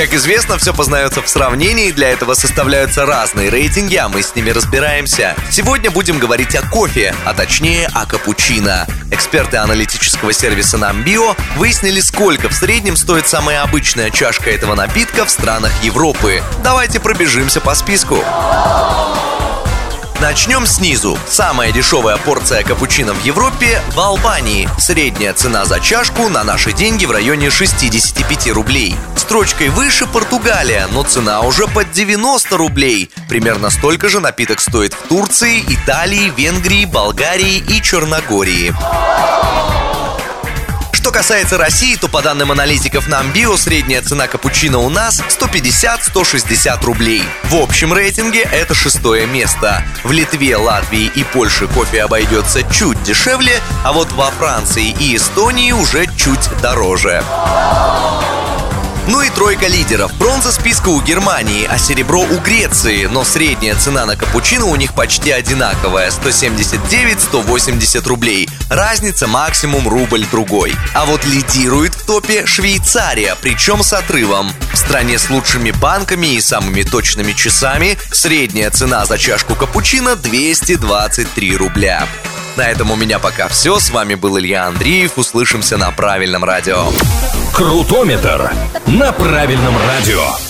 Как известно, все познается в сравнении, для этого составляются разные рейтинги, а мы с ними разбираемся. Сегодня будем говорить о кофе, а точнее о капучино. Эксперты аналитического сервиса Nambio выяснили, сколько в среднем стоит самая обычная чашка этого напитка в странах Европы. Давайте пробежимся по списку. Начнем снизу. Самая дешевая порция капучино в Европе в Албании. Средняя цена за чашку на наши деньги в районе 65 рублей. Строчкой выше Португалия, но цена уже под 90 рублей. Примерно столько же напиток стоит в Турции, Италии, Венгрии, Болгарии и Черногории. Что касается России, то по данным аналитиков Намбио, средняя цена капучино у нас 150-160 рублей. В общем рейтинге это шестое место. В Литве, Латвии и Польше кофе обойдется чуть дешевле, а вот во Франции и Эстонии уже чуть дороже. Ну и тройка лидеров. Бронза списка у Германии, а серебро у Греции. Но средняя цена на капучино у них почти одинаковая – 179-180 рублей. Разница максимум рубль другой. А вот лидирует в топе Швейцария, причем с отрывом. В стране с лучшими банками и самыми точными часами средняя цена за чашку капучино 223 рубля. На этом у меня пока все. С вами был Илья Андреев. Услышимся на правильном радио. Крутометр на правильном радио.